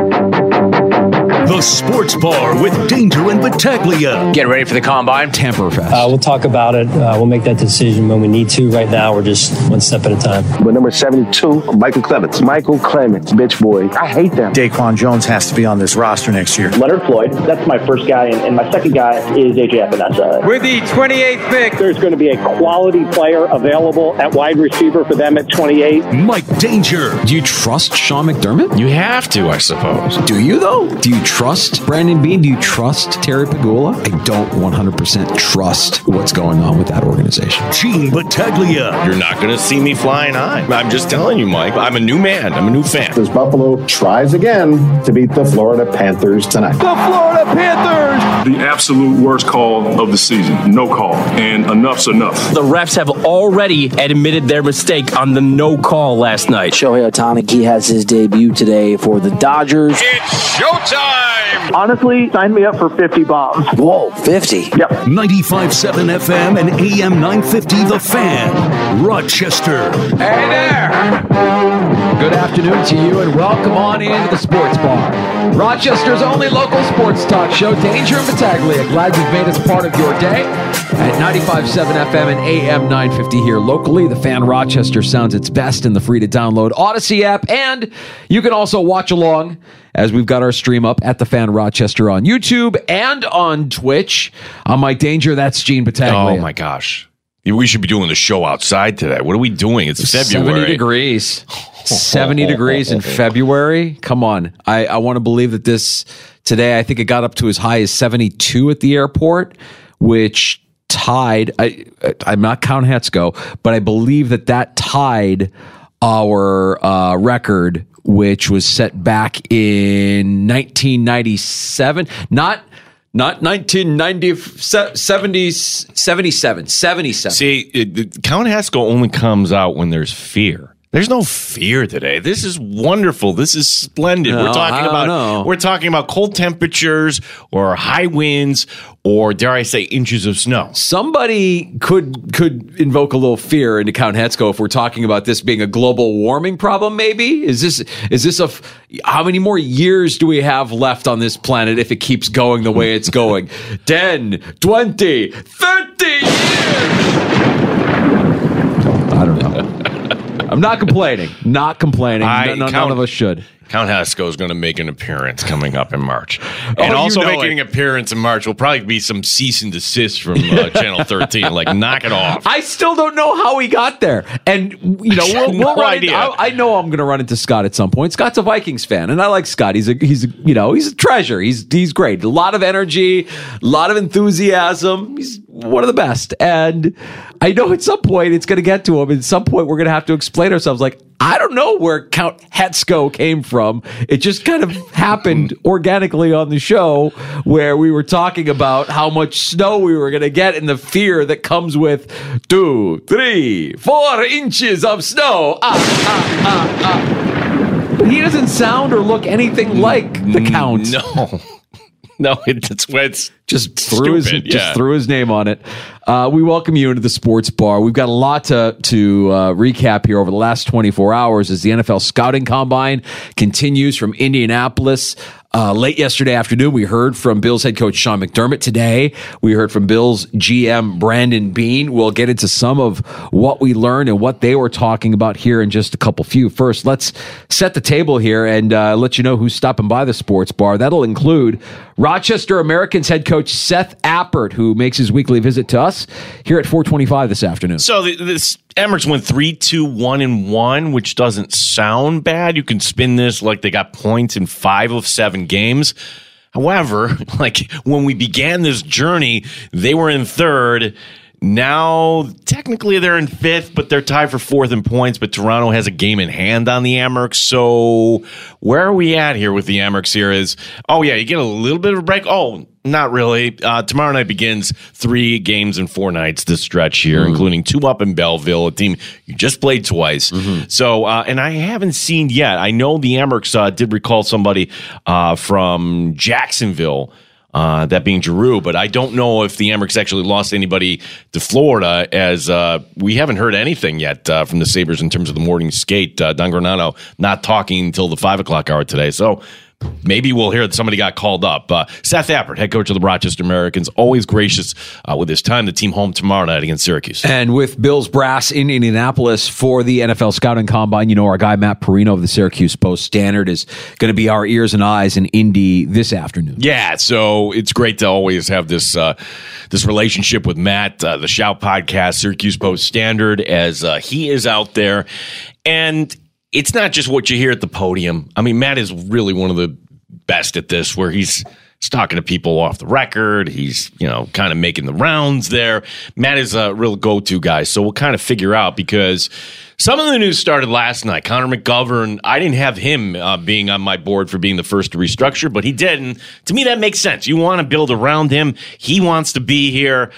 The Sports Bar with Danger and Battaglia. Get ready for the combine. Tamperfest. Uh, we'll talk about it. Uh, we'll make that decision when we need to. Right now, we're just one step at a time. But number 72, Michael Clements. Michael Clements, bitch boy. I hate them. Daquan Jones has to be on this roster next year. Leonard Floyd. That's my first guy. And, and my second guy is AJ Epenesa. With the 28th pick, there's going to be a quality player available at wide receiver for them at 28. Mike Danger. Do you trust Sean McDermott? You have to, I suppose. Do you, though? Do you trust Brandon Beane? Do you trust Terry Pegula? I don't 100% trust what's going on with that organization. Gene Battaglia. You're not going to see me flying high. I'm just telling you, Mike. I'm a new man. I'm a new fan. As Buffalo tries again to beat the Florida Panthers tonight. The Florida Panthers! The absolute worst call of the season. No call. And enough's enough. The refs have already admitted their mistake on the no call last night. Shohei Ohtani, he has his debut today for the Dodgers. It's showtime! Honestly, sign me up for 50 bombs. Whoa, 50? Yep. 95.7 FM and AM 950 The Fan, Rochester. Hey there! Good afternoon to you and welcome on into the Sports Bar. Rochester's only local sports talk show, Danger and Battaglia. Glad you've made us part of your day. At 95.7 FM and AM 950 here locally, the Fan Rochester sounds its best in the free to download Odyssey app. And you can also watch along as we've got our stream up at the Fan Rochester on YouTube and on Twitch. I'm Mike Danger. That's Gene Battaglia. Oh my gosh. We should be doing the show outside today. What are we doing? It's February. 70 degrees. 70 degrees in February. Come on. I, I want to believe that this today, I think it got up to as high as 72 at the airport, which tied. I, I'm not counting Hetzko, but I believe that that tied our uh, record, which was set back in 1997. Not not 1990, 70, 77, 77. See, it, Count Haskell only comes out when there's fear. There's no fear today. This is wonderful. This is splendid. No, we're talking about know. we're talking about cold temperatures or high winds or dare I say inches of snow. Somebody could could invoke a little fear into Count Hetzko if we're talking about this being a global warming problem. Maybe is this is this a f- how many more years do we have left on this planet if it keeps going the way it's going? 10, 20, 30 years. I don't know. I'm not complaining. Not complaining. I No- no- none count- of us should. Count Haskell is going to make an appearance coming up in March, Oh, and you also know making it. an appearance in March will probably be some cease and desist from uh, Channel 13. Like, knock it off. I still don't know how he got there. And, you know, we'll, we'll No idea. Into, I, I know I'm going to run into Scott at some point. Scott's a Vikings fan, and I like Scott. He's a, he's a, you know, he's a treasure. He's, he's great. A lot of energy, a lot of enthusiasm. He's one of the best. And I know at some point it's going to get to him. At some point, we're going to have to explain ourselves like, I don't know where Count Hetzko came from. It just kind of happened organically on the show where we were talking about how much snow we were going to get and the fear that comes with two, three, four inches of snow. Ah, ah, ah, ah. He doesn't sound or look anything like the Count. No, no, it, that's why it's just threw his stupid, just threw his name on it. Uh, we welcome you into the sports bar. We've got a lot to to uh, recap here over the last 24 hours as the NFL scouting combine continues from Indianapolis. Uh, late yesterday afternoon, we heard from Bills head coach Sean McDermott. Today, we heard from Bills GM Brandon Beane. We'll get into some of what we learned and what they were talking about here in just a couple few. First, let's set the table here and uh, let you know who's stopping by the sports bar. That'll include Rochester Americans head coach Seth Appert, who makes his weekly visit to us here at 425 this afternoon. So this Emirates went three, two, one, and one, which doesn't sound bad. You can spin this like they got points in five of seven games. However, like when we began this journey, they were in third. Now, technically, they're in fifth, but they're tied for fourth in points. But Toronto has a game in hand on the Amerks. So, where are we at here with the Amerks? Here is, oh yeah, you get a little bit of a break. Oh, not really. Uh, tomorrow night begins three games in four nights this stretch here, mm-hmm. including two up in Belleville, a team you just played twice. Mm-hmm. So, uh, and I haven't seen yet. I know the Amerks uh, did recall somebody uh, from Jacksonville uh, that being Giroux. But I don't know if the Amerks actually lost anybody to Florida, as uh, we haven't heard anything yet uh, from the Sabres in terms of the morning skate. Uh, Don Granato not talking until the five o'clock hour today. So maybe we'll hear that somebody got called up. Uh, Seth Appert, head coach of the Rochester Americans, always gracious uh, with his time. The team home tomorrow night against Syracuse. And with Bill's brass in Indianapolis for the NFL Scouting Combine, you know, our guy Matt Parrino of the Syracuse Post Standard is going to be our ears and eyes in Indy this afternoon. Yeah, so it's great to always have this uh, this relationship with Matt, uh, the Shout Podcast, Syracuse Post Standard, as uh, he is out there. And it's not just what you hear at the podium. I mean, Matt is really one of the best at this, where he's he's talking to people off the record. He's you know kind of making the rounds there. Matt is a real go to guy, so we'll kind of figure out because some of the news started last night. Connor McGovern, I didn't have him uh, being on my board for being the first to restructure, but he did, and to me that makes sense. You want to build around him. He wants to be here.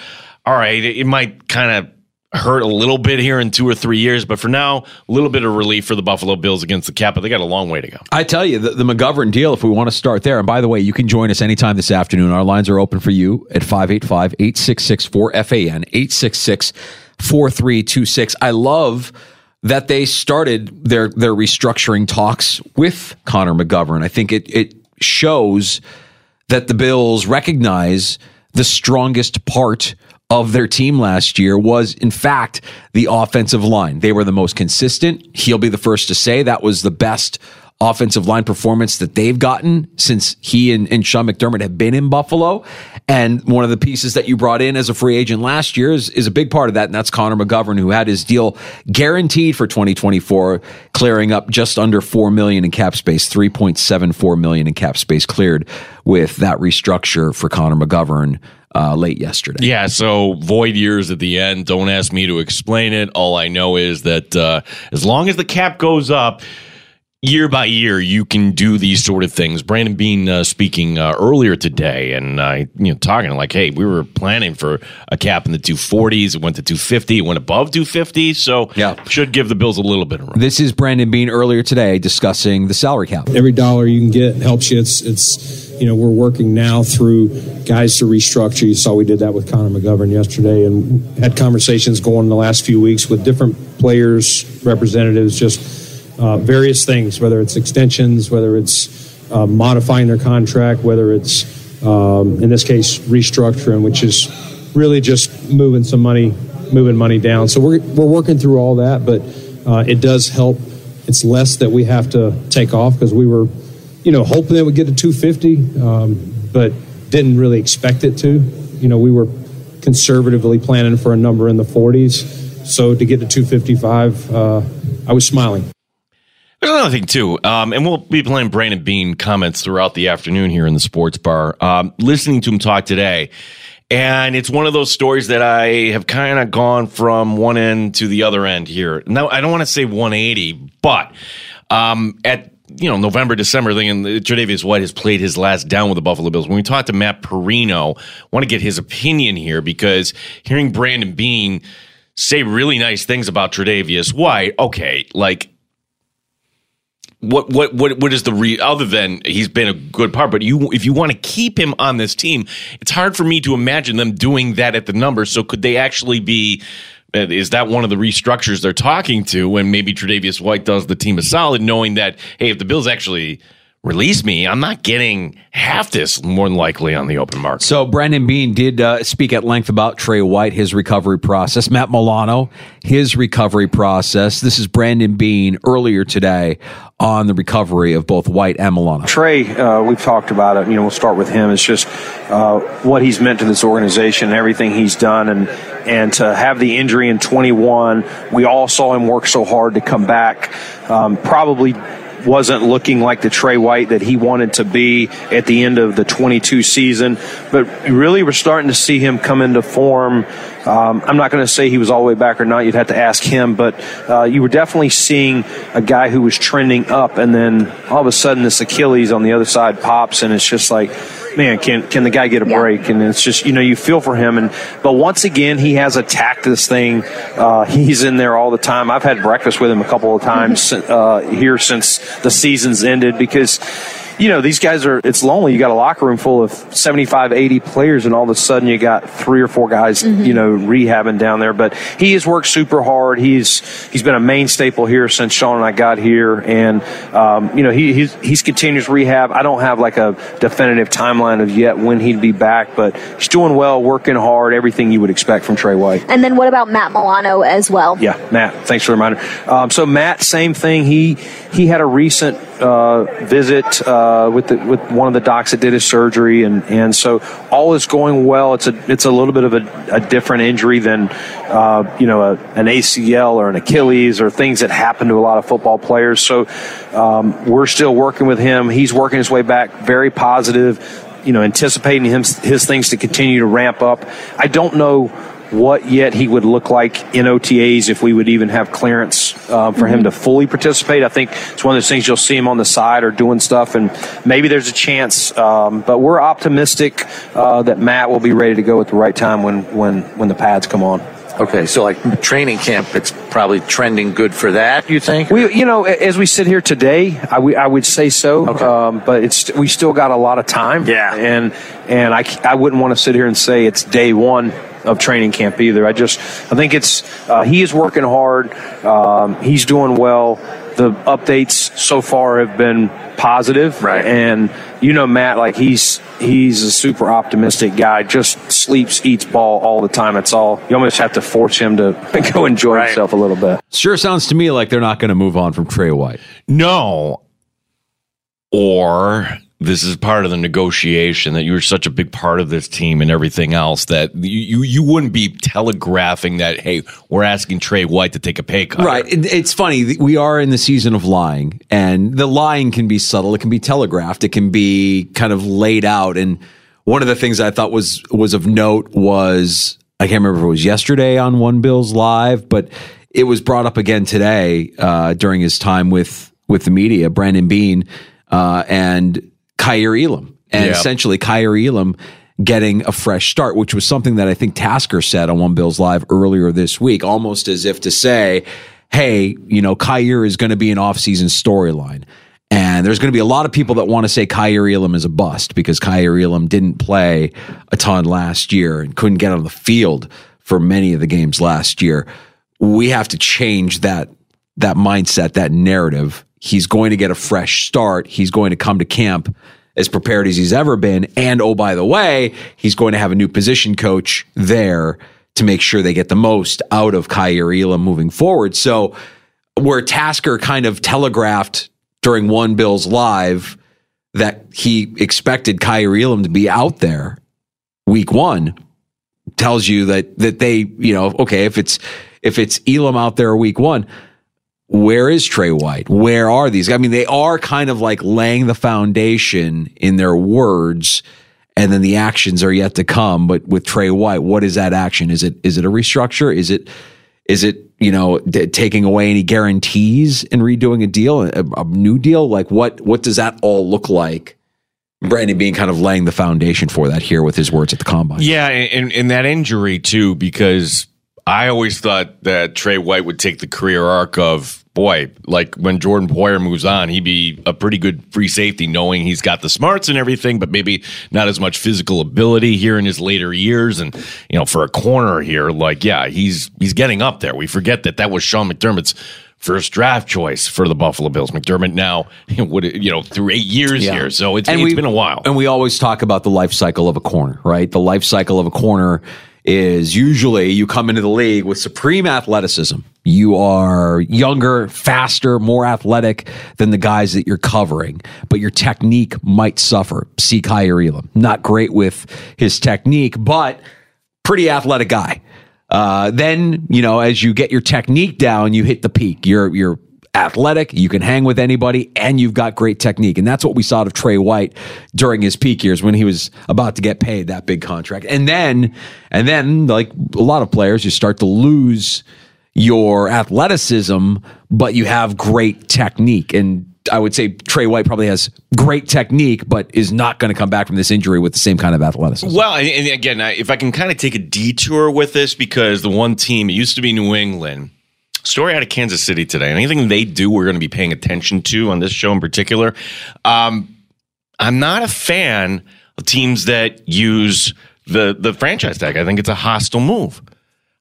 All right, it, it might kind of hurt a little bit here in two or three years, but for now, a little bit of relief for the Buffalo Bills against the Cap, but they got a long way to go. I tell you, the, the McGovern deal, if we want to start there, and by the way, you can join us anytime this afternoon. Our lines are open for you at 585 866 4FAN, 866 4326. I love that they started their, their restructuring talks with Connor McGovern. I think it, it shows that the Bills recognize the strongest part of their team last year was, in fact, the offensive line. They were the most consistent. He'll be the first to say that was the best offensive line performance that they've gotten since he and, and Sean McDermott have been in Buffalo. And one of the pieces that you brought in as a free agent last year is, is a big part of that, and that's Connor McGovern, who had his deal guaranteed for 2024, clearing up just under four million in cap space, 3.74 million in cap space cleared with that restructure for Connor McGovern uh, late yesterday. Yeah, so void years at the end. Don't ask me to explain it. All I know is that uh, as long as the cap goes up, year by year, you can do these sort of things. Brandon Beane uh, speaking uh, earlier today, and I, uh, you know, talking like, hey, we were planning for a cap in the 240s. It went to 250. It went above 250. So, yeah, should give the Bills a little bit of room. This is Brandon Beane earlier today discussing the salary cap. Every dollar you can get helps you. It's, it's, you know, we're working now through guys to restructure. You saw we did that with Connor McGovern yesterday, and had conversations going in the last few weeks with different players, representatives, just uh, various things, whether it's extensions, whether it's uh, modifying their contract, whether it's, um, in this case, restructuring, which is really just moving some money, moving money down. So we're, we're working through all that, but uh, it does help. It's less that we have to take off because we were, you know, hoping it would get to 250, um, but didn't really expect it to. You know, we were conservatively planning for a number in the 40s. So to get to 255, uh, I was smiling. There's another thing too, um, and we'll be playing Brandon Beane comments throughout the afternoon here in the sports bar. Um, listening to him talk today, and it's one of those stories that I have kind of gone from one end to the other end here. Now, I don't want to say 180, but um, at you know November, December thing, and Tre'Davious White has played his last down with the Buffalo Bills. When we talked to Matt Parrino, want to get his opinion here because hearing Brandon Beane say really nice things about Tre'Davious White, okay, like what what what what is the re other than he's been a good part but you if you want to keep him on this team it's hard for me to imagine them doing that at the numbers so could they actually be Uh, is that one of the restructures they're talking to when maybe Tre'Davious White does the team a solid knowing that hey if the Bills actually release me, I'm not getting half this more than likely on the open market. So Brandon Beane did uh, speak at length about Tre White, his recovery process. Matt Milano, his recovery process. This is Brandon Beane earlier today on the recovery of both White and Milano. Tre, uh, we've talked about it. You know, we'll start with him. It's just uh, what he's meant to this organization and everything he's done, and and to have the injury in 21, we all saw him work so hard to come back. Um, probably wasn't looking like the Tre White that he wanted to be at the end of the 22 season, but really we're starting to see him come into form. Um, I'm not going to say he was all the way back or not. You'd have to ask him, but uh, you were definitely seeing a guy who was trending up, and then all of a sudden this Achilles on the other side pops, and it's just like man, can can the guy get a break? And it's just you know you feel for him. And but once again, he has attacked this thing. Uh, he's in there all the time. I've had breakfast with him a couple of times uh, here since the season's ended because you know, these guys are, it's lonely. You got a locker room full of 75, 80 players, and all of a sudden you got three or four guys, mm-hmm. you know, rehabbing down there. But he has worked super hard. He's, he's been a main staple here since Sean and I got here. And, um, you know, he, he's, he's continues rehab. I don't have like a definitive timeline of yet when he'd be back, but he's doing well, working hard, everything you would expect from Tre White. And then what about Matt Milano as well? Yeah, Matt, thanks for the reminder. Um, so Matt, same thing. He, he had a recent uh, visit uh, with the, with one of the docs that did his surgery, and, and so all is going well. It's a it's a little bit of a, a different injury than uh, you know a, an ACL or an Achilles or things that happen to a lot of football players. So um, we're still working with him. He's working his way back. Very positive. You know, anticipating him his things to continue to ramp up. I don't know what yet he would look like in OTAs if we would even have clearance uh, for mm-hmm. him to fully participate. I think it's one of those things you'll see him on the side or doing stuff, and maybe there's a chance. Um, but we're optimistic uh, that Matt will be ready to go at the right time when when when the pads come on. Okay, so like training camp, it's probably trending good for that. You think? We, you know, as we sit here today, I would say so. Okay. Um, but it's we still got a lot of time. Yeah. And and I, I wouldn't want to sit here and say it's day one of training camp either. I just I think it's uh, he is working hard. Um, he's doing well. The updates so far have been positive, right? And you know, Matt, like he's he's a super optimistic guy. Just sleeps, eats ball all the time. It's all you almost have to force him to go enjoy right. himself a little bit. Sure, sounds to me like they're not going to move on from Tre White. No, or this is part of the negotiation that you're such a big part of this team and everything else that you, you, you wouldn't be telegraphing that hey we're asking Tre White to take a pay cut. Right. It's funny. We are in the season of lying and the lying can be subtle. It can be telegraphed. It can be kind of laid out. And one of the things I thought was was of note was I can't remember if it was yesterday on One Bills Live but it was brought up again today uh, during his time with with the media Brandon Beane uh, and Kaiir Elam. And yep. essentially, Kaiir Elam getting a fresh start, which was something that I think Tasker said on One Bills Live earlier this week, almost as if to say, hey, you know, Kaiir is going to be an offseason storyline. And there's going to be a lot of people that want to say Kaiir Elam is a bust because Kaiir Elam didn't play a ton last year and couldn't get on the field for many of the games last year. We have to change that that mindset, that narrative He's going to get a fresh start. He's going to come to camp as prepared as he's ever been. And oh, by the way, he's going to have a new position coach there to make sure they get the most out of Kaiir Elam moving forward. So where Tasker kind of telegraphed during One Bills Live that he expected Kaiir Elam to be out there week one tells you that that they, you know, okay, if it's if it's Elam out there week one, where is Tre White? Where are these? I mean, they are kind of like laying the foundation in their words, and then the actions are yet to come. But with Tre White, what is that action? Is it is it a restructure? Is it is it you know d- taking away any guarantees and redoing a deal, a, a new deal? Like what what does that all look like? Brandon Beane kind of laying the foundation for that here with his words at the combine. Yeah, and, and that injury too, because I always thought that Tre White would take the career arc of boy, like when Jordan Poyer moves on, he'd be a pretty good free safety, knowing he's got the smarts and everything, but maybe not as much physical ability here in his later years. And you know, for a corner here, like yeah, he's he's getting up there. We forget that that was Sean McDermott's first draft choice for the Buffalo Bills. McDermott now, would you know, through eight years Yeah. here, so it's, And it's we- been a while. And we always talk about the life cycle of a corner, right? The life cycle of a corner is usually you come into the league with supreme athleticism. You are younger, faster, more athletic than the guys that you're covering, but your technique might suffer. See Kaiir Elam. Not great with his technique, but pretty athletic guy. Uh, then, you know, as you get your technique down, you hit the peak. You're you're athletic, you can hang with anybody, and you've got great technique. And that's what we saw of Tre White during his peak years when he was about to get paid that big contract. And then, and then, like a lot of players, you start to lose your athleticism, but you have great technique. And I would say Tre White probably has great technique, but is not going to come back from this injury with the same kind of athleticism. Well, and, and again, if I can kind of take a detour with this, because the one team, it used to be New England. Story out of Kansas City today. Anything they do, we're going to be paying attention to on this show in particular. Um, I'm not a fan of teams that use the the franchise tag. I think it's a hostile move.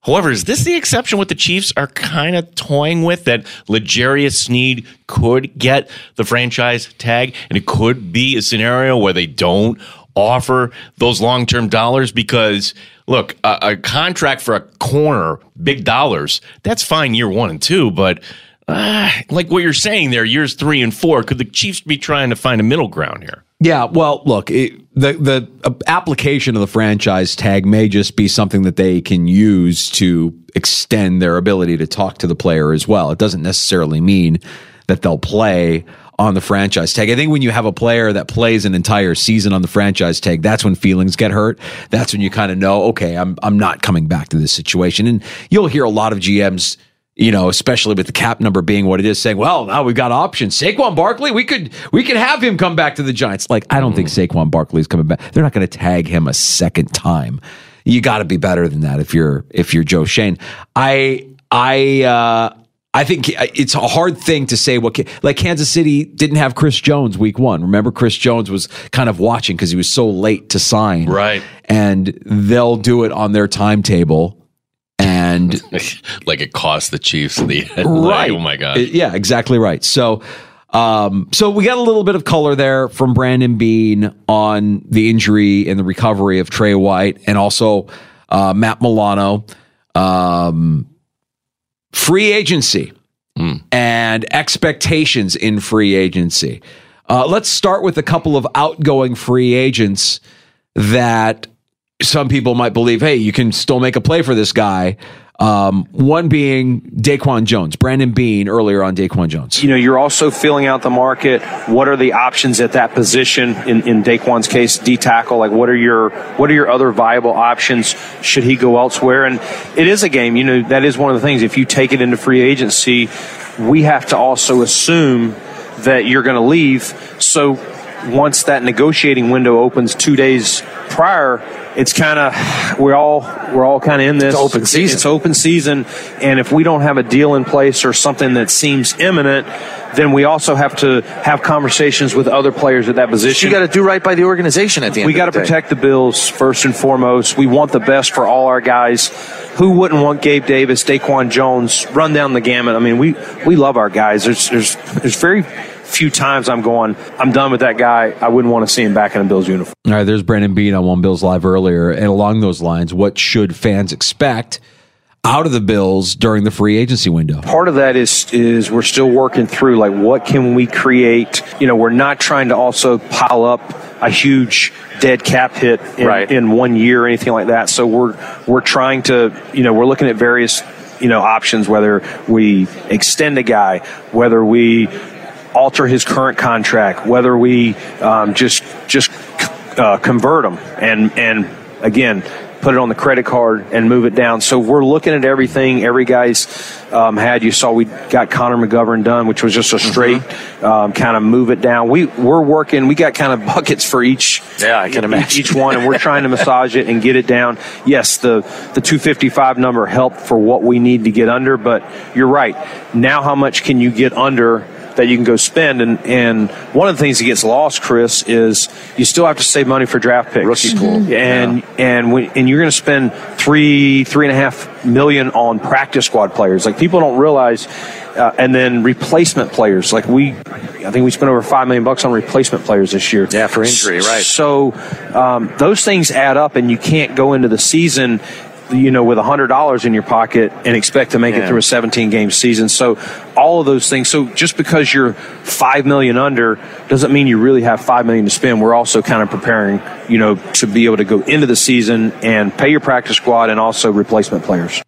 However, is this the exception what the Chiefs are kind of toying with that L'Jarius Sneed could get the franchise tag and it could be a scenario where they don't offer those long-term dollars because look, a, a contract for a corner, big dollars, that's fine year 1 and 2, but uh, like what you're saying there, years 3 and 4, could the Chiefs be trying to find a middle ground here? Yeah, well, look, it, the the uh, application of the franchise tag may just be something that they can use to extend their ability to talk to the player as well. It doesn't necessarily mean that they'll play on the franchise tag. I think when you have a player that plays an entire season on the franchise tag, that's when feelings get hurt. That's when you kind of know, okay, I'm I'm not coming back to this situation. And you'll hear a lot of GMs you know, especially with the cap number being what it is, saying, "Well, now we've got options. Saquon Barkley, we could we could have him come back to the Giants." Like, I don't think Saquon Barkley's coming back. They're not going to tag him a second time. You got to be better than that if you're if you're Joe Schoen. I I uh I think it's a hard thing to say what like Kansas City didn't have Chris Jones week 1. Remember Chris Jones was kind of watching cuz he was so late to sign. Right. And they'll do it on their timetable and like it cost the Chiefs the right. oh my god. Yeah, exactly right. So um, so we got a little bit of color there from Brandon Beane on the injury and the recovery of Tre White and also uh, Matt Milano. Um, free agency and expectations in free agency. Uh, let's start with a couple of outgoing free agents that some people might believe, hey, you can still make a play for this guy. Um, one being Daquan Jones, Brandon Beane earlier on Daquan Jones. You know, you're also filling out the market. What are the options at that position? In, in Daquan's case, D tackle. Like, what are your what are your other viable options? Should he go elsewhere? And it is a game. You know, that is one of the things. If you take it into free agency, we have to also assume that you're going to leave. So once that negotiating window opens two days prior, it's kind of we're all we're all kind of in this It's open season. It's open season, and if we don't have a deal in place or something that seems imminent, then we also have to have conversations with other players at that position. You got to do right by the organization at the end. We got to protect the Bills first and foremost. We want the best for all our guys. Who wouldn't want Gabe Davis, Daquan Jones, run down the gamut? I mean, we we love our guys. There's there's there's very few times I'm going, I'm done with that guy. I wouldn't want to see him back in a Bills uniform. All right, there's Brandon Beane on One Bills Live earlier. And along those lines, what should fans expect out of the Bills during the free agency window? Part of that is is we're still working through like what can we create. You know, we're not trying to also pile up a huge dead cap hit in, Right. in one year or anything like that. So we're we're trying to you know we're looking at various you know options whether we extend a guy, whether we alter his current contract, whether we um, just just uh, convert him and and again put it on the credit card and move it down. So we're looking at everything. Every guy's um, had. You saw we got Connor McGovern done, which was just a straight um, kind of move it down. We we're working. We got kind of buckets for each. Yeah, I can imagine. each one, and we're trying to massage it and get it down. Yes, the the 255 number helped for what we need to get under, but you're right. Now, how much can you get under? That you can go spend. And, and one of the things that gets lost, Chris, is you still have to save money for draft picks. Rookie pool. And, Yeah. and, when, and you're going to spend three, three and a half million on practice squad players. Like people don't realize, uh, and then replacement players. Like we, I think we spent over five million bucks on replacement players this year. Yeah, for injury, right. So um, those things add up, and you can't go into the season, you know, with a hundred dollars in your pocket and expect to make it through a 17 game season. So all of those things. So just because you're five million under doesn't mean you really have five million to spend. We're also kind of preparing, you know, to be able to go into the season and pay your practice squad and also replacement players.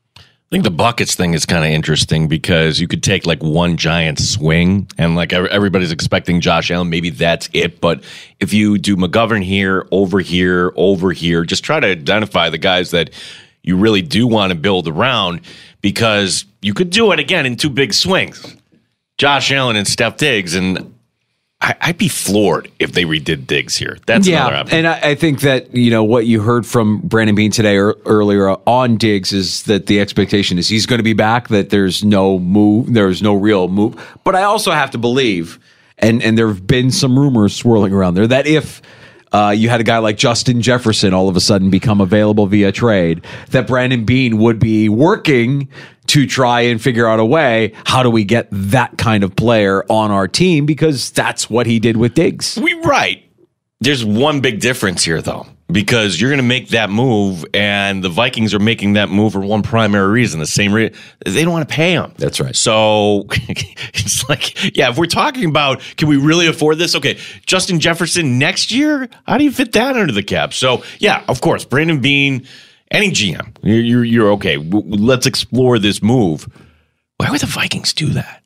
I think the buckets thing is kind of interesting because you could take like one giant swing and like everybody's expecting Josh Allen. Maybe that's it. But if you do McGovern here, over here, over here, just try to identify the guys that you really do want to build around because you could do it again in two big swings. Josh Allen and Stef Diggs. And I, I'd be floored if they redid Diggs here. That's yeah, and I, I think that you know what you heard from Brandon Beane today or earlier on Diggs is that the expectation is he's going to be back. That there's no move, there's no real move. But I also have to believe, and and there have been some rumors swirling around there that if. Uh, you had a guy like Justin Jefferson all of a sudden become available via trade. That Brandon Beane would be working to try and figure out a way. How do we get that kind of player on our team? Because that's what he did with Diggs. We right. There's one big difference here, though, because you're going to make that move, and the Vikings are making that move for one primary reason. The same reason they don't want to pay him. That's right. So it's like, yeah, if we're talking about can we really afford this? Okay, Justin Jefferson next year, how do you fit that under the cap? So yeah, of course, Brandon Beane, any GM, you're you're, you're okay. Let's explore this move. Why would the Vikings do that?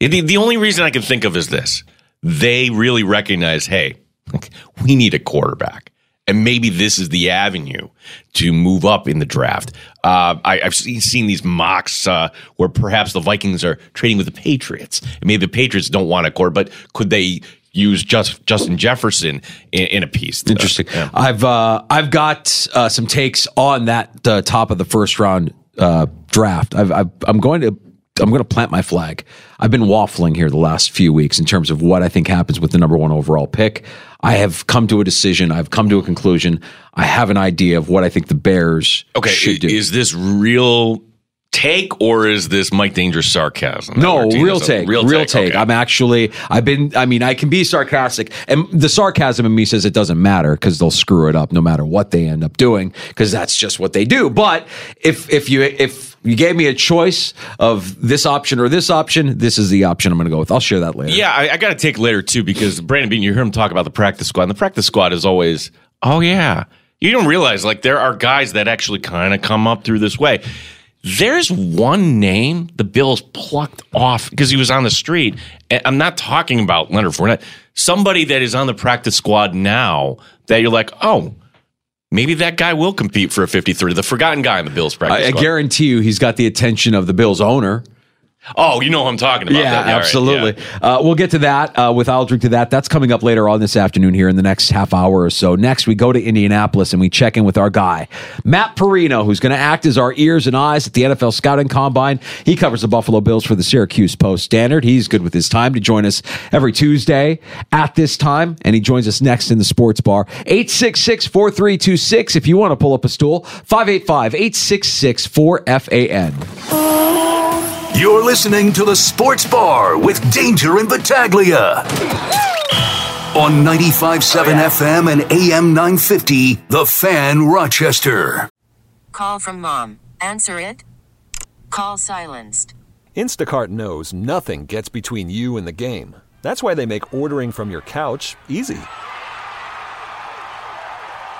The, the only reason I can think of is this: they really recognize, hey, we need a quarterback. And maybe this is the avenue to move up in the draft. Uh, I, I've seen, seen these mocks uh, where perhaps the Vikings are trading with the Patriots. And maybe the Patriots don't want a core, but could they use just Justin Jefferson in, in a piece? Interesting. Yeah. I've uh, I've got uh, some takes on that uh, top of the first round uh, draft. I've, I've, I'm going to I'm going to plant my flag. I've been waffling here the last few weeks in terms of what I think happens with the number one overall pick. I have come to a decision. I've come to a conclusion. I have an idea of what I think the Bears Okay, should do. is this real take or is this Mike Dangerous sarcasm? No, Martinez? real take, real, take. okay. I'm actually, I've been, I mean, I can be sarcastic, and the sarcasm in me says it doesn't matter because they'll screw it up no matter what they end up doing because that's just what they do. But if if you if you gave me a choice of this option or this option, this is the option I'm going to go with. I'll share that later. Yeah, I, I got to take later too because Brandon Beane, you hear him talk about the practice squad, and the practice squad is always, oh yeah. You don't realize like there are guys that actually kind of come up through this way. There's one name the Bills plucked off because he was on the street. I'm not talking about Leonard Fournette. Somebody that is on the practice squad now that you're like, oh, maybe that guy will compete for a 53. The forgotten guy in the Bills practice I, I guarantee you, he's got the attention of the Bills owner. Oh, you know who I'm talking about. Yeah, That- all right, absolutely. yeah. Uh, we'll get to that uh, with Aldrich to that. That's coming up later on this afternoon here in the next half hour or so. Next, we go to Indianapolis and we check in with our guy, Matt Parrino, who's going to act as our ears and eyes at the NFL Scouting Combine. He covers the Buffalo Bills for the Syracuse Post Standard. He's good with his time to join us every Tuesday at this time, and he joins us next in the sports bar. 866 4326. If you want to pull up a stool, 585 866 4FAN. You're listening to the Sports Bar with Danger and Battaglia. On 95.7 FM and AM 950, The Fan Rochester. Call from mom. Answer it. Call silenced. Instacart knows nothing gets between you and the game. That's why they make ordering from your couch easy.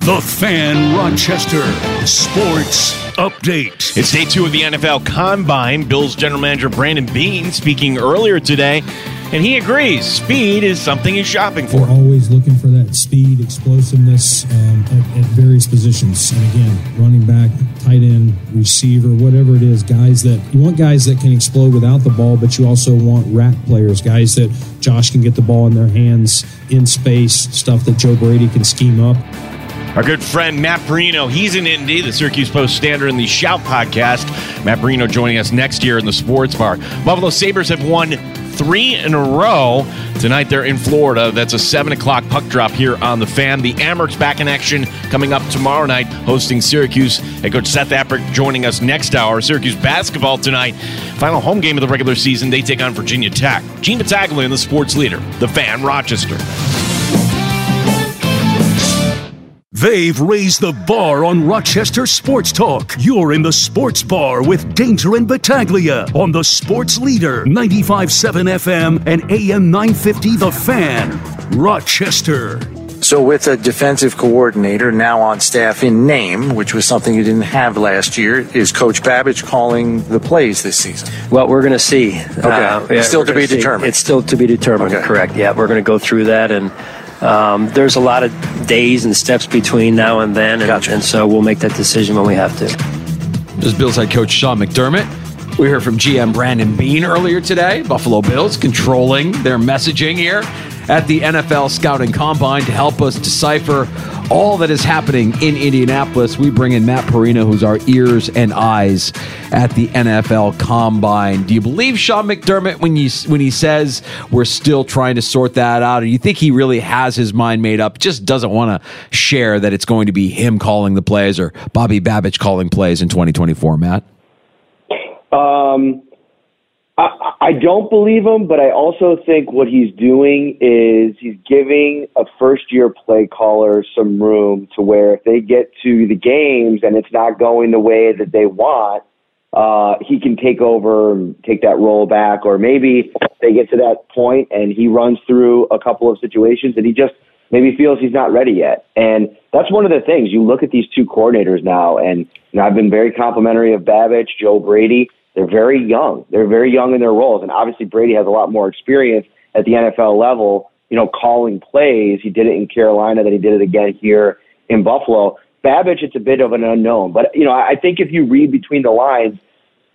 The Fan Rochester Sports Update. It's day two of the NFL Combine. Bills general manager Brandon Beane speaking earlier today, and he agrees speed is something he's shopping for. We're always looking for that speed, explosiveness um, at, at various positions. And again, running back, tight end, receiver, whatever it is, guys that you want guys that can explode without the ball, but you also want RAC players, guys that Josh can get the ball in their hands in space, stuff that Joe Brady can scheme up. Our good friend Matt Parrino, he's in Indy, the Syracuse Post Standard and the Shout podcast. Matt Parrino joining us next year in the Sports Bar. Buffalo Sabres have won three in a row. Tonight they're in Florida. That's a 7 o'clock puck drop here on the fan. The Amerks back in action coming up tomorrow night, hosting Syracuse. Head coach Seth Appert joining us next hour. Syracuse basketball tonight. Final home game of the regular season. They take on Virginia Tech. Gene Battaglia the sports leader, the fan Rochester. They've raised the bar on Rochester Sports Talk. You're in the Sports Bar with Danger and Battaglia on the Sports Leader, 95.7 FM and AM 950 The Fan, Rochester. So, with a defensive coordinator now on staff in name, which was something you didn't have last year, is Coach Babich calling the plays this season? Well, we're going to see. Okay. Uh, yeah, still to be determined. It's still to be determined. Okay. Correct. Yeah, we're going to go through that and. Um, there's a lot of days and steps between now and then, and, gotcha. and so we'll make that decision when we have to. This is Bills head coach Sean McDermott. We heard from GM Brandon Beane earlier today. Buffalo Bills controlling their messaging here at the NFL Scouting Combine to help us decipher all that is happening in Indianapolis. We bring in Matt Parrino, who's our ears and eyes at the NFL Combine. Do you believe Sean McDermott when you when he says we're still trying to sort that out, or you think he really has his mind made up, just doesn't want to share that it's going to be him calling the plays or Bobby Babich calling plays in 2024? Matt. Um, I, don't believe him, but I also think what he's doing is he's giving a first year play caller some room to where if they get to the games and it's not going the way that they want, uh, he can take over and take that role back. Or maybe they get to that point and he runs through a couple of situations and he just maybe feels he's not ready yet. And that's one of the things. You look at these two coordinators now, and know, I've been very complimentary of Babich, Joe Brady they're very young. They're very young in their roles. And obviously, Brady has a lot more experience at the NFL level, you know, calling plays. He did it in Carolina, then he did it again here in Buffalo. Babich, it's a bit of an unknown. But, you know, I think if you read between the lines,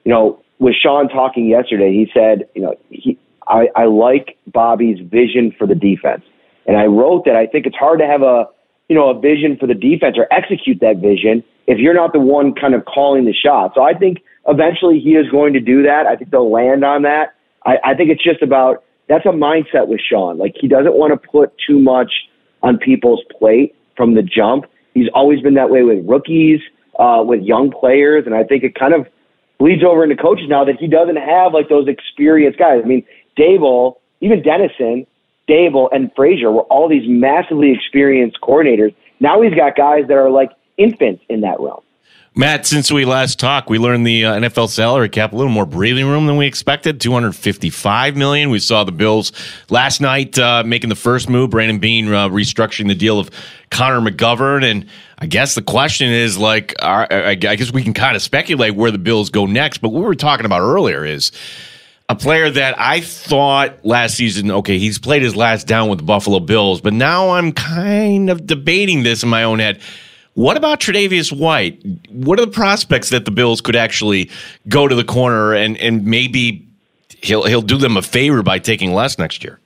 you know, with Sean talking yesterday, he said, you know, he, I, I like Bobby's vision for the defense. And I wrote that I think it's hard to have a, you know, a vision for the defense or execute that vision if you're not the one kind of calling the shot. So I think eventually he is going to do that. I think they'll land on that. I, I think it's just about that's a mindset with Sean. Like he doesn't want to put too much on people's plate from the jump. He's always been that way with rookies, uh, with young players, and I think it kind of bleeds over into coaches now that he doesn't have like those experienced guys. I mean, Daboll, even Dennison, Daboll, and Frazier were all these massively experienced coordinators. Now he's got guys that are like infants in that realm. Matt, since we last talked, we learned the uh, NFL salary cap a little more breathing room than we expected. Two hundred fifty-five million. We saw the Bills last night uh, making the first move. Brandon Beane uh, restructuring the deal of Connor McGovern, and I guess the question is like, I guess we can kind of speculate where the Bills go next. But what we were talking about earlier is a player that I thought last season, okay, he's played his last down with the Buffalo Bills, but now I'm kind of debating this in my own head what about Tre'Davious White? What are the prospects that the Bills could actually go to the corner and and maybe he'll he'll do them a favor by taking less next year?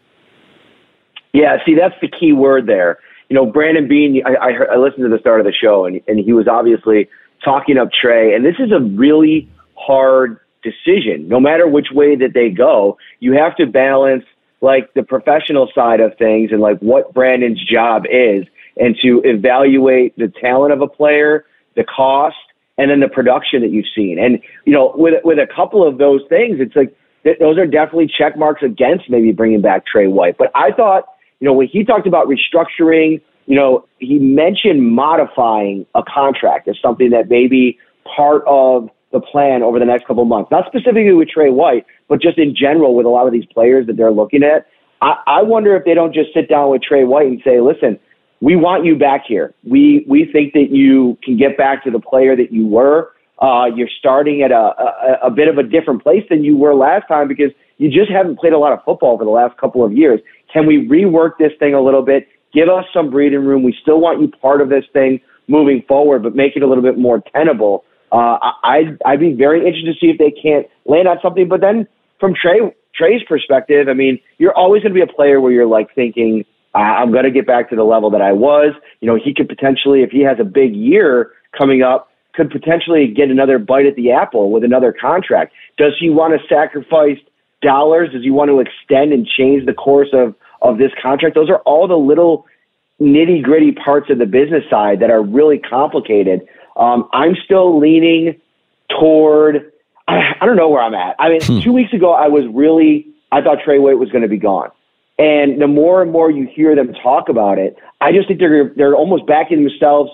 Yeah, see, that's the key word there. you know, Brandon Beane. I, I, heard, I listened to the start of the show, and, and he was obviously talking up Tre. And this is a really hard decision. No matter which way that they go, you have to balance like the professional side of things and like what Brandon's job is, and to evaluate the talent of a player, the cost, and then the production that you've seen. And you know, with with a couple of those things, it's like th- those are definitely check marks against maybe bringing back Tre White. But I thought, you know, when he talked about restructuring, you know, he mentioned modifying a contract as something that maybe part of the plan over the next couple of months. Not specifically with Tre White, but just in general with a lot of these players that they're looking at. I, I wonder if they don't just sit down with Tre White and say, listen, we want you back here. We we think that you can get back to the player that you were. Uh, you're starting at a, a a bit of a different place than you were last time because you just haven't played a lot of football for the last couple of years. Can we rework this thing a little bit? Give us some breathing room. We still want you part of this thing moving forward, but make it a little bit more tenable. Uh, I'd I'd be very interested to see if they can't land on something. But then from Tre Tre's perspective, I mean, you're always going to be a player where you're like thinking I'm going to get back to the level that I was. You know, he could potentially, if he has a big year coming up, could potentially get another bite at the apple with another contract. Does he want to sacrifice dollars? Does he want to extend and change the course of, of this contract? Those are all the little nitty gritty parts of the business side that are really complicated. Um, I'm still leaning toward, I, I don't know where I'm at. I mean, hmm. two weeks ago, I was really, I thought Tre White was going to be gone. And the more and more you hear them talk about it, I just think they're they're almost backing themselves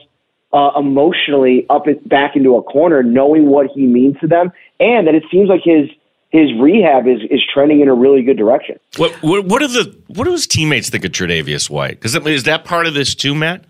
uh, emotionally up back into a corner, knowing what he means to them, and that it seems like his his rehab is is trending in a really good direction. What what, what are the what do his teammates think of Tre'Davious White? Because is that part of this too, Matt?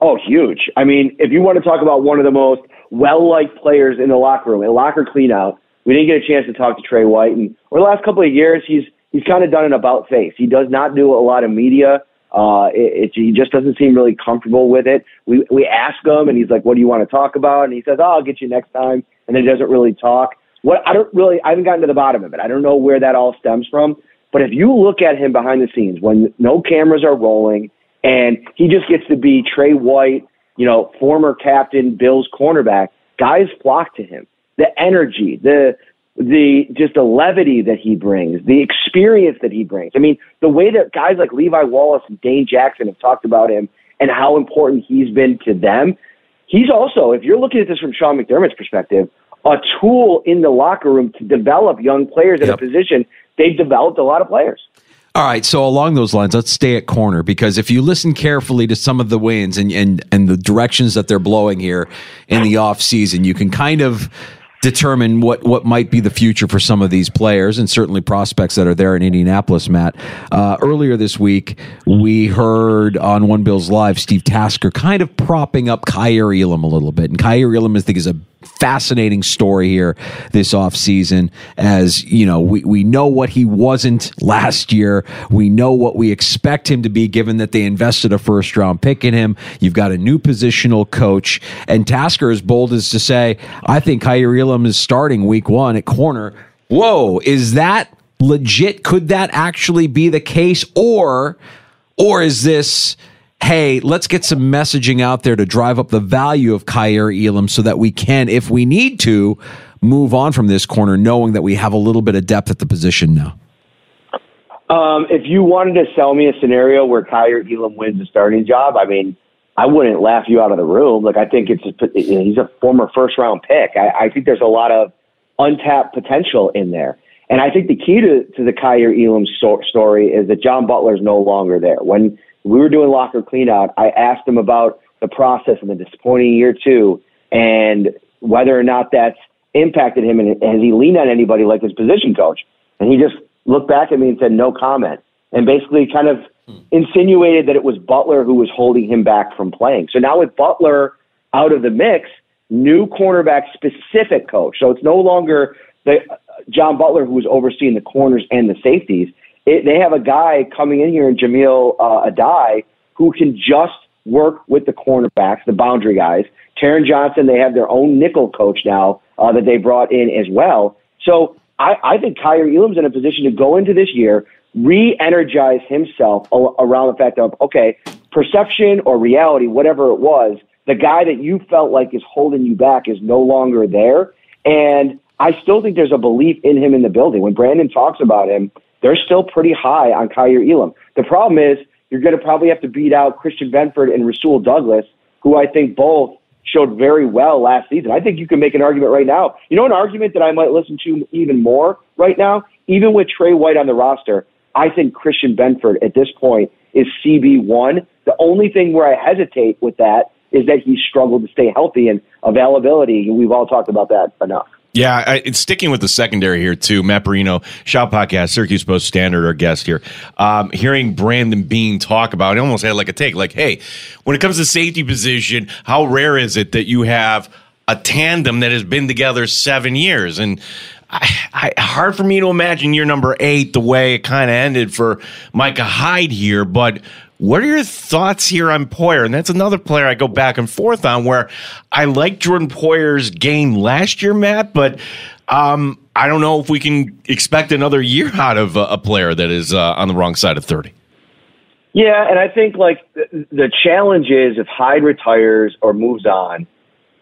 Oh, huge! I mean, if you want to talk about one of the most well liked players in the locker room, a locker cleanout, we didn't get a chance to talk to Tre White, and over the last couple of years, he's he's kind of done an about face. He does not do a lot of media. Uh, it, it, he just doesn't seem really comfortable with it. We we ask him, and he's like, "What do you want to talk about?" And he says, "Oh, I'll get you next time." And then he doesn't really talk. What I don't really, I haven't gotten to the bottom of it. I don't know where that all stems from. But if you look at him behind the scenes, when no cameras are rolling, and he just gets to be Tre White, you know, former captain, Bills cornerback, guys flock to him. The energy, the the just the levity that he brings, the experience that he brings. I mean, the way that guys like Levi Wallace and Dane Jackson have talked about him and how important he's been to them. He's also, if you're looking at this from Sean McDermott's perspective, a tool in the locker room to develop young players at yep. a position. They've developed a lot of players. All right, so along those lines, let's stay at corner because if you listen carefully to some of the wins and and and the directions that they're blowing here in the off season, you can kind of determine what what might be the future for some of these players and certainly prospects that are there in Indianapolis. Matt, uh, earlier this week we heard on One Bills Live Steve Tasker kind of propping up Kaiir Elam a little bit, and Kaiir Elam I think is a fascinating story here this offseason as you know we, we know what he wasn't last year. We know what we expect him to be given that they invested a first round pick in him. You've got a new positional coach. And tasker is bold as to say i think Kaiir Elam is starting week one at corner. Whoa is that legit? Could that actually be the case? Or or is this hey, let's get some messaging out there to drive up the value of Kaiir Elam so that we can, if we need to, move on from this corner, knowing that we have a little bit of depth at the position now? Um, if you wanted to sell me a scenario where Kaiir Elam wins a starting job, I mean, I wouldn't laugh you out of the room. Like I think it's a, he's a former first round pick. I, I think there's a lot of untapped potential in there. And I think the key to, to the Kaiir Elam so- story is that John Butler is no longer there. When we were doing locker cleanout, I asked him about the process and the disappointing year two, and whether or not that's impacted him, and has he leaned on anybody like his position coach? And he just looked back at me and said no comment, and basically kind of hmm. insinuated that it was Butler who was holding him back from playing. So now with Butler out of the mix, new cornerback specific coach. So it's no longer the uh, John Butler who was overseeing the corners and the safeties it, they have a guy coming in here in Jahmile uh, Addae who can just work with the cornerbacks, the boundary guys. Taron Johnson, they have their own nickel coach now uh, that they brought in as well. So I, I think Kaiir Elam's in a position to go into this year, re-energize himself around the fact of, okay, perception or reality, whatever it was, the guy that you felt like is holding you back is no longer there. And I still think there's a belief in him in the building. When Brandon talks about him, they're still pretty high on Kaiir Elam. The problem is you're going to probably have to beat out Christian Benford and Rasul Douglas, who I think both showed very well last season. I think you can make an argument right now. You know, an argument that I might listen to even more right now, even with Tre White on the roster, I think Christian Benford at this point is CB1. The only thing where I hesitate with that is that he struggled to stay healthy and availability. We've all talked about that enough. Yeah, I, it's sticking with the secondary here too. Matt Parrino, Shout Podcast, Syracuse Post Standard, our guest here. Um, hearing Brandon Beane talk about, it almost had like a take, like, hey, when it comes to safety position, how rare is it that you have a tandem that has been together seven years? And I, I, hard for me to imagine year number eight the way it kind of ended for Micah Hyde here, but what are your thoughts here on Poyer? And that's another player I go back and forth on where I like Jordan Poyer's game last year, Matt, but um, I don't know if we can expect another year out of a, player that is uh, on the wrong side of 30. Yeah, and I think like the, the challenge is if Hyde retires or moves on,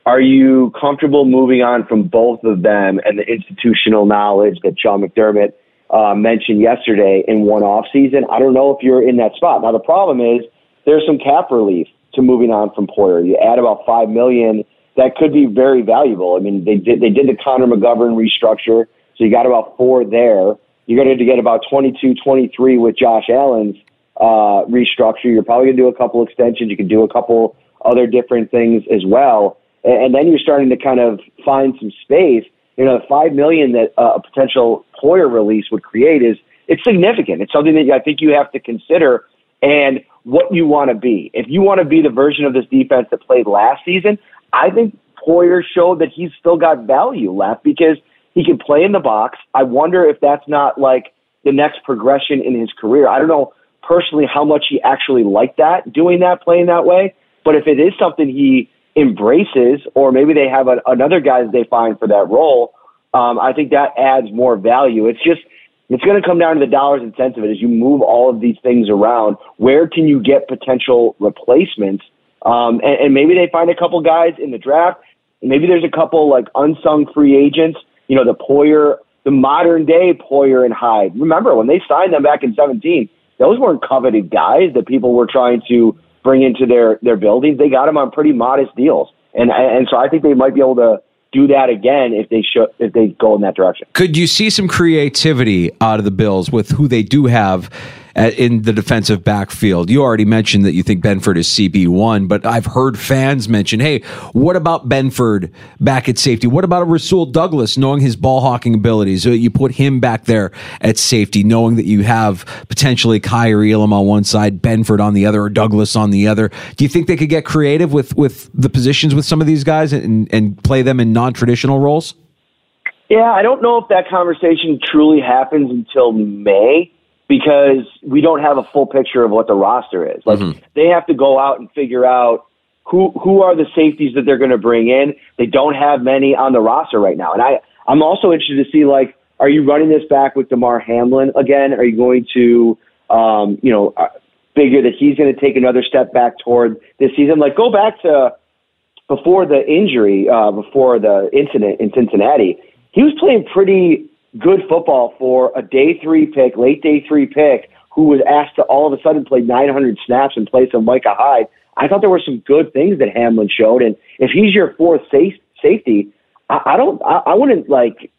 are you comfortable moving on from both of them and the institutional knowledge that Sean McDermott – uh, mentioned yesterday in one off season. I don't know if you're in that spot. Now the problem is there's some cap relief to moving on from Poyer. You add about five million, that could be very valuable. I mean, they did they did the Connor McGovern restructure, so you got about four there. You're going to get about 22, 23 with Josh Allen's uh, restructure. You're probably going to do a couple extensions. You can do a couple other different things as well, and, and then you're starting to kind of find some space you know, the five million that uh, a potential Poyer release would create is it's significant. It's something that I think you have to consider and what you want to be. If you want to be the version of this defense that played last season, I think Poyer showed that he's still got value left because he can play in the box. I wonder if that's not like the next progression in his career. I don't know personally how much he actually liked that, doing that, playing that way. But if it is something he embraces, or maybe they have a, another guy that they find for that role, um, I think that adds more value. It's just it's going to come down to the dollars and cents of it as you move all of these things around. Where can you get potential replacements? Um, and, and maybe they find a couple guys in the draft. Maybe there's a couple like unsung free agents. You know, the Poyer, the modern day Poyer and Hyde. Remember when they signed them back in 17? Those weren't coveted guys that people were trying to bring into their their buildings. They got them on pretty modest deals, and and so I think they might be able to do that again if they show if they go in that direction. Could you see some creativity out of the Bills with who they do have in the defensive backfield. You already mentioned that you think Benford is CB1, but I've heard fans mention, hey, what about Benford back at safety? What about a Rasul Douglas, knowing his ball hawking abilities? So you put him back there at safety, knowing that you have potentially Kaiir Elam on one side, Benford on the other, or Douglas on the other. Do you think they could get creative with, with the positions with some of these guys and, and play them in non traditional roles? Yeah, I don't know if that conversation truly happens until May because we don't have a full picture of what the roster is. Like mm-hmm. they have to go out and figure out who who are the safeties that they're going to bring in. They don't have many on the roster right now, and I I'm also interested to see like are you running this back with Damar Hamlin again? Are you going to um, you know uh, figure that he's going to take another step back toward this season? Like go back to before the injury, uh, before the incident in Cincinnati. He was playing pretty good football for a day three pick, late day three pick, who was asked to all of a sudden play 900 snaps in place of Micah Hyde. I thought there were some good things that Hamlin showed, and if he's your fourth safe, safety, I, I don't, I, I wouldn't like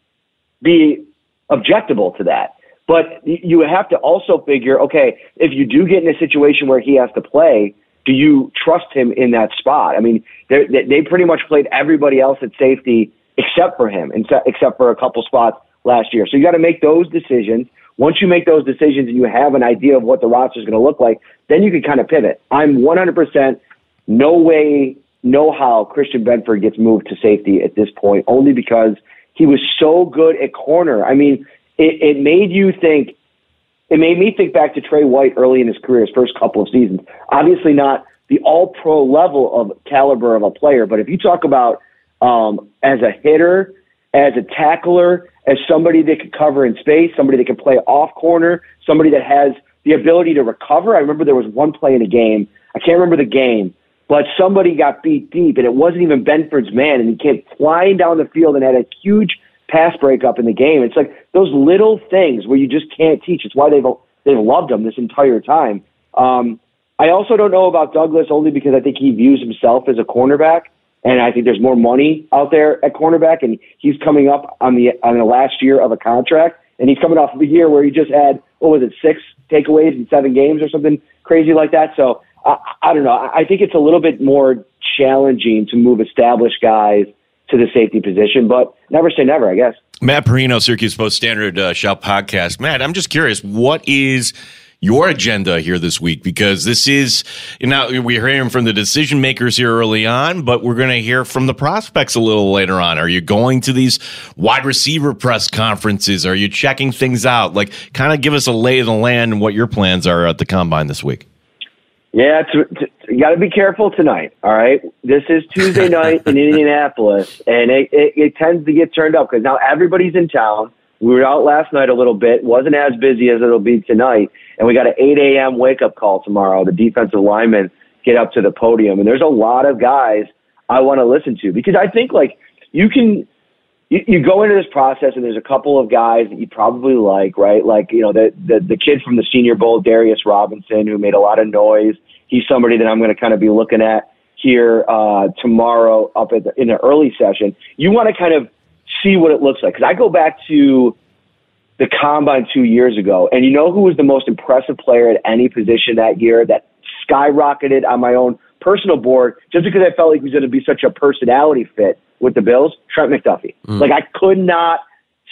be objectable to that. But you have to also figure, okay, if you do get in a situation where he has to play, do you trust him in that spot? I mean, they pretty much played everybody else at safety except for him, except for a couple spots last year. So you got to make those decisions. Once you make those decisions and you have an idea of what the roster is going to look like, then you can kind of pivot. I'm 100% no way, no how Christian Benford gets moved to safety at this point, only because he was so good at corner. I mean, it, it made you think, it made me think back to Tre White early in his career, his first couple of seasons. Obviously, not the all pro level of caliber of a player, but if you talk about um, as a hitter, as a tackler, as somebody that can cover in space, somebody that can play off corner, somebody that has the ability to recover. I remember there was one play in a game. I can't remember the game, but somebody got beat deep, and it wasn't even Benford's man, and he came flying down the field and had a huge pass breakup in the game. It's like those little things where you just can't teach. It's why they've they've loved him this entire time. Um, I also don't know about Douglas only because I think he views himself as a cornerback, and I think there's more money out there at cornerback, and he's coming up on the on the last year of a contract, and he's coming off of a year where he just had what was it six takeaways in seven games or something crazy like that. So I, I don't know. I think it's a little bit more challenging to move established guys to the safety position, but never say never, I guess. Matt Parrino, Syracuse Post Standard uh, Shout podcast. Matt, I'm just curious, what is your agenda here this week? Because this is, you know, we're hearing from the decision makers here early on, but we're going to hear from the prospects a little later on. Are you going to these wide receiver press conferences? Are you checking things out? Like, kind of give us a lay of the land and what your plans are at the combine this week. Yeah, you got to be careful tonight. All right, this is Tuesday night in Indianapolis, and it, it, it tends to get turned up because now everybody's in town. We were out last night a little bit, wasn't as busy as it'll be tonight, and we got an 8 a.m. wake up call tomorrow. The defensive linemen get up to the podium, and there's a lot of guys I want to listen to because I think like you can you, you go into this process and there's a couple of guys that you probably like, right? Like, you know, the, the, the kid from the Senior Bowl, Darius Robinson, who made a lot of noise. He's somebody that I'm going to kind of be looking at here uh, tomorrow up at the, in the early session. You want to kind of see what it looks like. Because I go back to the combine two years ago, and you know who was the most impressive player at any position that year that skyrocketed on my own personal board just because I felt like he was going to be such a personality fit with the Bills, Trent McDuffie. Mm. Like I could not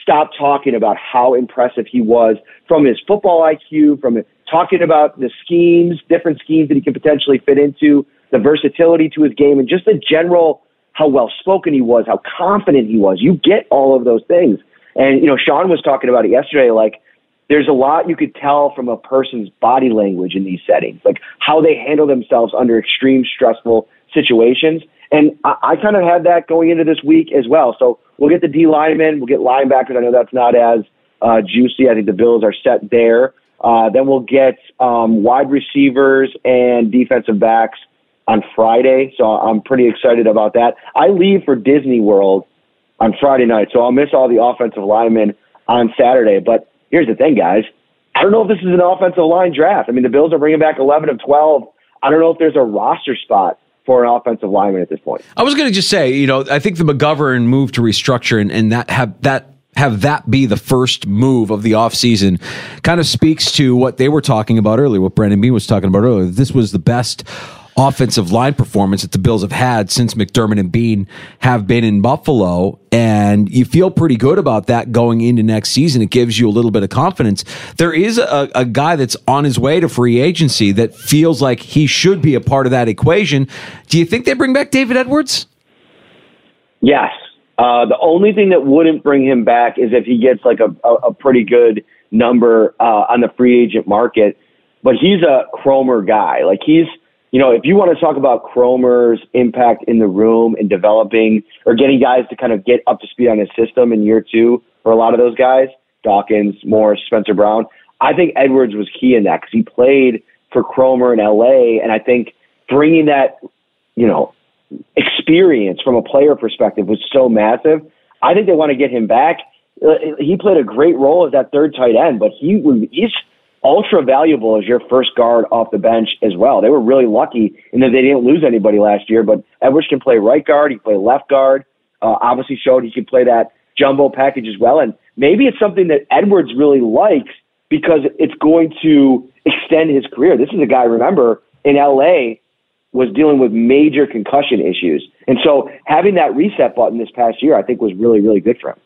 stop talking about how impressive he was from his football IQ, from talking about the schemes, different schemes that he could potentially fit into, the versatility to his game, and just the general how well spoken he was, how confident he was. You get all of those things. And, you know, Sean was talking about it yesterday, like there's a lot you could tell from a person's body language in these settings, like how they handle themselves under extreme stressful situations. And I, I kind of had that going into this week as well. So we'll get the D linemen, we'll get linebackers. I know that's not as uh, juicy. I think the Bills are set there. Uh, then we'll get um, wide receivers and defensive backs on Friday. So I'm pretty excited about that. I leave for Disney World on Friday night, so I'll miss all the offensive linemen on Saturday. But here's the thing, guys. I don't know if this is an offensive line draft. I mean, the Bills are bringing back 11 of 12. I don't know if there's a roster spot for an offensive lineman at this point. I was going to just say, you know, I think the McGovern move to restructure and, and that have that have that be the first move of the offseason kind of speaks to what they were talking about earlier, what Brandon Beane was talking about earlier. This was the best offensive line performance that the Bills have had since McDermott and Beane have been in Buffalo. And you feel pretty good about that going into next season. It gives you a little bit of confidence. There is a, a guy that's on his way to free agency that feels like he should be a part of that equation. Do you think they bring back David Edwards? Yes. Uh, the only thing that wouldn't bring him back is if he gets like a, a, a pretty good number uh, on the free agent market. But he's a Kromer guy. Like he's you know, if you want to talk about Kromer's impact in the room and developing or getting guys to kind of get up to speed on his system in year two for a lot of those guys, Dawkins, Morris, Spencer Brown, I think Edwards was key in that because he played for Kromer in LA. And I think bringing that, you know, experience from a player perspective was so massive. I think they want to get him back. Uh, he played a great role as that third tight end, but he he's ultra valuable as your first guard off the bench as well. They were really lucky in that they didn't lose anybody last year, but Edwards can play right guard, he can play left guard. Uh, obviously showed he can play that jumbo package as well. And maybe it's something that Edwards really likes because it's going to extend his career. This is a guy, remember, in LA was dealing with major concussion issues. And so having that reset button this past year, I think was really, really good for him.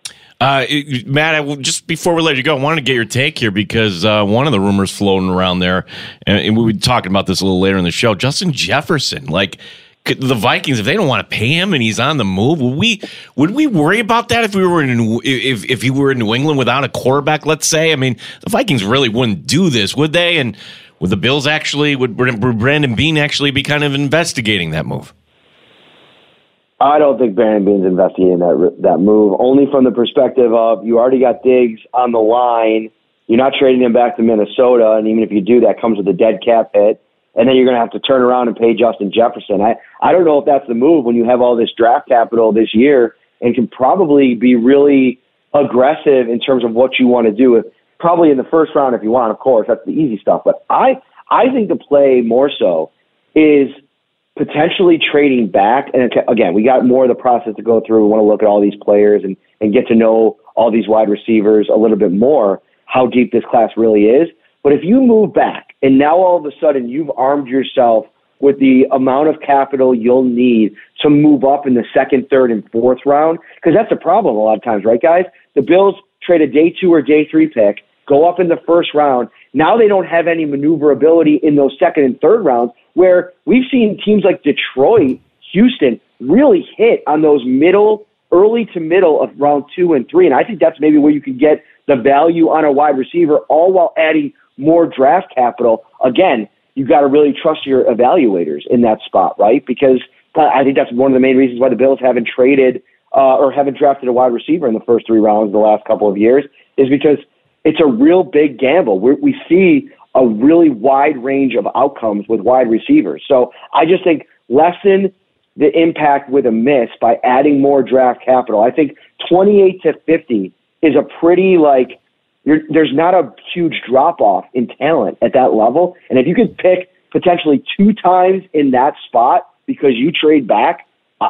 Uh, Matt, I, just before we let you go, I wanted to get your take here because uh, one of the rumors floating around there, and, and we'll be talking about this a little later in the show. Justin Jefferson, like the Vikings, if they don't want to pay him and he's on the move, would we would we worry about that if we were in if if he were in New England without a quarterback? Let's say, I mean, the Vikings really wouldn't do this, would they? And would the Bills actually would Brandon Beane actually be kind of investigating that move? I don't think Baron Beane's investing in that that move. Only from the perspective of you already got Diggs on the line. You're not trading him back to Minnesota, and even if you do, that comes with a dead cap hit. And then you're going to have to turn around and pay Justin Jefferson. I, I don't know if that's the move when you have all this draft capital this year and can probably be really aggressive in terms of what you want to do. Probably in the first round if you want, of course, that's the easy stuff. But I, I think the play more so is potentially trading back. And again, we got more of the process to go through. We want to look at all these players and, and get to know all these wide receivers a little bit more, how deep this class really is. But if you move back and now all of a sudden you've armed yourself with the amount of capital you'll need to move up in the second, third, and fourth round, because that's a problem a lot of times, right, guys? The Bills trade a day two or day three pick, go up in the first round. Now they don't have any maneuverability in those second and third rounds, where we've seen teams like Detroit, Houston really hit on those middle, early to middle of round two and three. And I think that's maybe where you can get the value on a wide receiver, all while adding more draft capital. Again, you've got to really trust your evaluators in that spot, right? Because I think that's one of the main reasons why the Bills haven't traded uh, or haven't drafted a wide receiver in the first three rounds the last couple of years, is because it's a real big gamble. We're, we see a really wide range of outcomes with wide receivers. So I just think lessen the impact with a miss by adding more draft capital. I think 28 to 50 is a pretty like there's not a huge drop off in talent at that level. And if you could pick potentially two times in that spot because you trade back, I,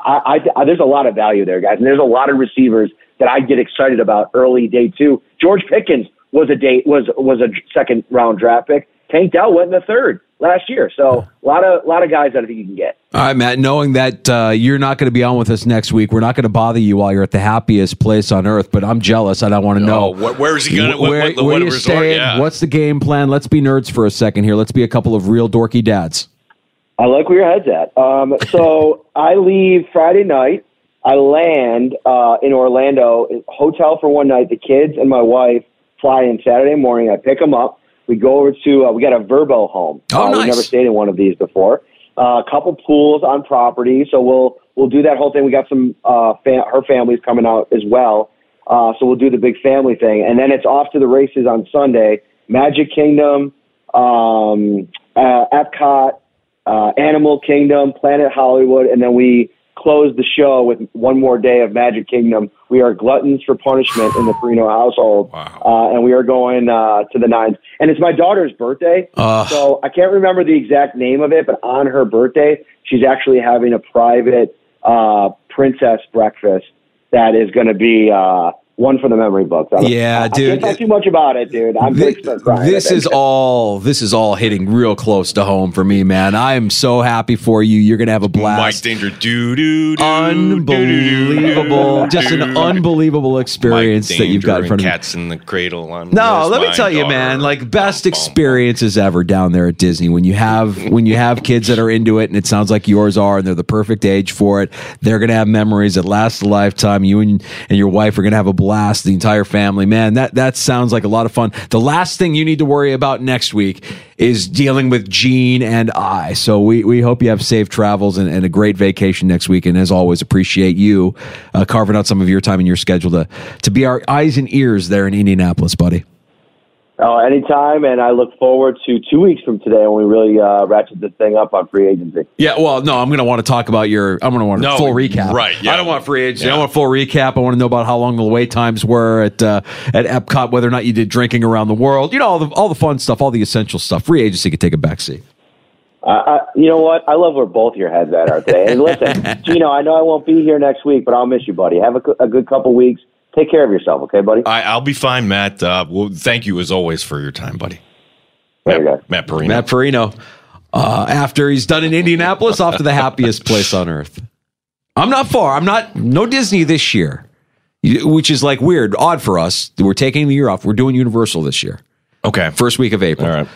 I, I, there's a lot of value there, guys. And there's a lot of receivers that I get excited about early day two. George Pickens was a date was was a second round draft pick. Tank Dell went in the third last year. So a lot of a lot of guys that I think you can get. All right, Matt. Knowing that uh, you're not going to be on with us next week, we're not going to bother you while you're at the happiest place on earth. But I'm jealous, and I want to know oh, where is he going? Where, what, what, where what you resort? staying? Yeah. What's the game plan? Let's be nerds for a second here. Let's be a couple of real dorky dads. I like where your head's at. Um, so I leave Friday night. I land uh, in Orlando, hotel for one night. The kids and my wife fly in Saturday morning. I pick them up. We go over to uh, we got a Vrbo home. Oh, uh, nice. We've never stayed in one of these before. Uh, a couple pools on property, so we'll we'll do that whole thing. We got some uh, fa- her family's coming out as well, uh, so we'll do the big family thing, and then it's off to the races on Sunday. Magic Kingdom, um, uh, Epcot, uh, Animal Kingdom, Planet Hollywood, and then we close the show with one more day of Magic Kingdom. We are gluttons for punishment in the Parrino household, uh, and we are going uh, to the nines. And it's my daughter's birthday, Ugh. so I can't remember the exact name of it, but on her birthday, she's actually having a private uh, princess breakfast that is going to be. One for the memory books. I don't- Yeah, I, dude. I can't talk too much about it, dude. I'm going to start crying. This is all this is all hitting real close to home for me, man. I am so happy for you. You're gonna have a blast. Mike blast. Danger, do do do, Unbelievable, just an unbelievable experience that you've got in front of you. Cats in the cradle. I'm No, let me my tell you, man. Like best experiences ever down there at Disney when you have when you have kids that are into it, and it sounds like yours are, and they're the perfect age for it. They're gonna have memories that last a lifetime. You and and your wife are gonna have a blast. The entire family, man. That that sounds like a lot of fun. The last thing you need to worry about next week is dealing with Gene and I. So we we hope you have safe travels and, and a great vacation next week. And as always, appreciate you uh, carving out some of your time in your schedule to to be our eyes and ears there in Indianapolis, buddy. Oh, anytime, and I look forward to two weeks from today when we really uh, ratchet this thing up on free agency. Yeah, well, no, I'm going to want to talk about your. I'm going to want a No, full recap. right, yeah. I don't want free agency. I want a full recap. I want to know about how long the wait times were at uh, at Epcot, whether or not you did drinking around the world. You know, all the all the fun stuff, all the essential stuff. Free agency could take a backseat. Uh, I, you know what? I love where both your heads at are today. And listen, Gino, I know I won't be here next week, but I'll miss you, buddy. Have a, a good couple weeks. Take care of yourself, okay, buddy? I, I'll be fine, Matt. Uh, well, thank you as always for your time, buddy. There you go. Matt Parrino. Matt Parrino. Uh, after he's done in Indianapolis, off to the happiest place on earth. I'm not far. I'm not. No Disney this year, which is like weird, odd for us. We're taking the year off. We're doing Universal this year. Okay. First week of April. All right.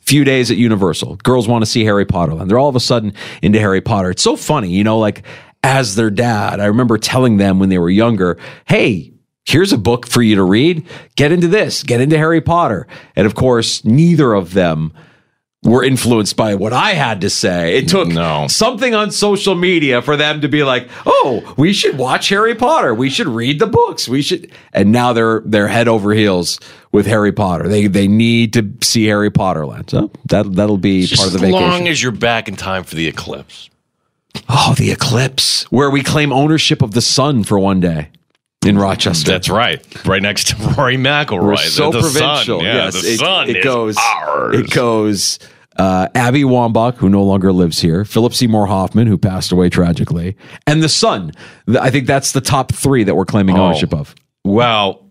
few days at Universal. Girls want to see Harry Potter and they're all of a sudden into Harry Potter. It's so funny, you know, like as their dad, I remember telling them when they were younger, hey, here's a book for you to read. Get into this, get into Harry Potter. And of course, neither of them were influenced by what I had to say. It took No. something on social media for them to be like, "Oh, we should watch Harry Potter. We should read the books. We should." And now they're they're head over heels with Harry Potter. They they need to see Harry Potter land. So that that'll be Just part of the vacation. as long as you're back in time for the eclipse. oh, the eclipse, where we claim ownership of the sun for one day in Rochester. That's right. Right next to Rory McIlroy. We're so the provincial. Sun. Yeah, yes, the it, sun it is goes. ours. It goes. Uh, Abby Wambach, who no longer lives here, Philip Seymour Hoffman, who passed away tragically, and the sun. I think that's the top three that we're claiming Oh. ownership of. Well,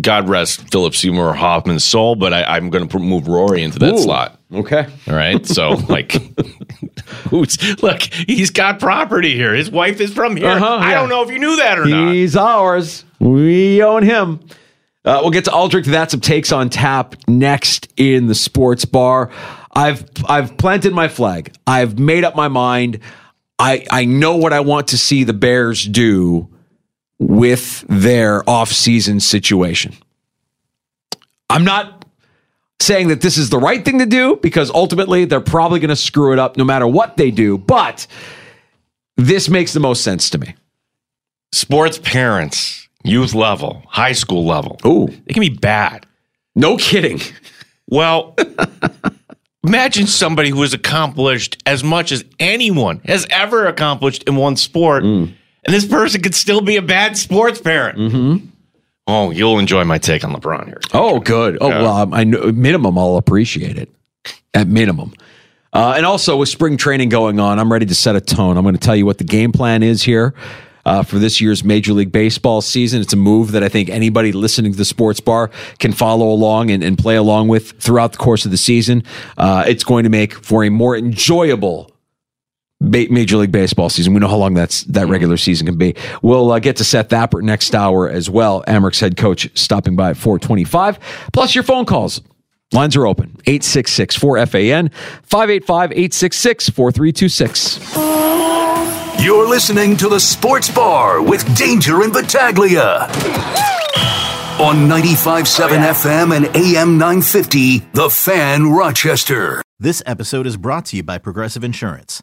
God rest Philip Seymour Hoffman's soul, but I, I'm going to move Rory into that Ooh. slot. Okay. All right. So, like, look? He's got property here. His wife is from here. Uh-huh, I yeah. don't know if you knew that or not. He's ours. We own him. Uh, we'll get to Aldrich. That's some takes on tap next in the sports bar. I've I've planted my flag. I've made up my mind. I I know what I want to see the Bears do with their offseason situation. I'm not saying that this is the right thing to do because ultimately they're probably going to screw it up no matter what they do, but this makes the most sense to me. Sports parents, youth level, high school level. Ooh. It can be bad. No kidding. Well, imagine somebody who has accomplished as much as anyone has ever accomplished in one sport, Mm. and this person could still be a bad sports parent. Mm-hmm. Oh, you'll enjoy my take on LeBron here. Oh, good. Oh, Yeah. well, um, I know minimum I'll appreciate it. At minimum. Uh, and also with spring training going on, I'm ready to set a tone. I'm going to tell you what the game plan is here uh, for this year's Major League Baseball season. It's a move that I think anybody listening to the sports bar can follow along and, and play along with throughout the course of the season. Uh, it's going to make for a more enjoyable Major League Baseball season. We know how long that's that regular season can be. We'll uh, get to Seth Appert next hour as well. Amerks' head coach stopping by at 425. Plus your phone calls. Lines are open. 866 4FAN 585 866 4326. You're listening to the Sports Bar with Danger and Battaglia. On 95.7 FM and AM 950, The Fan Rochester. This episode is brought to you by Progressive Insurance.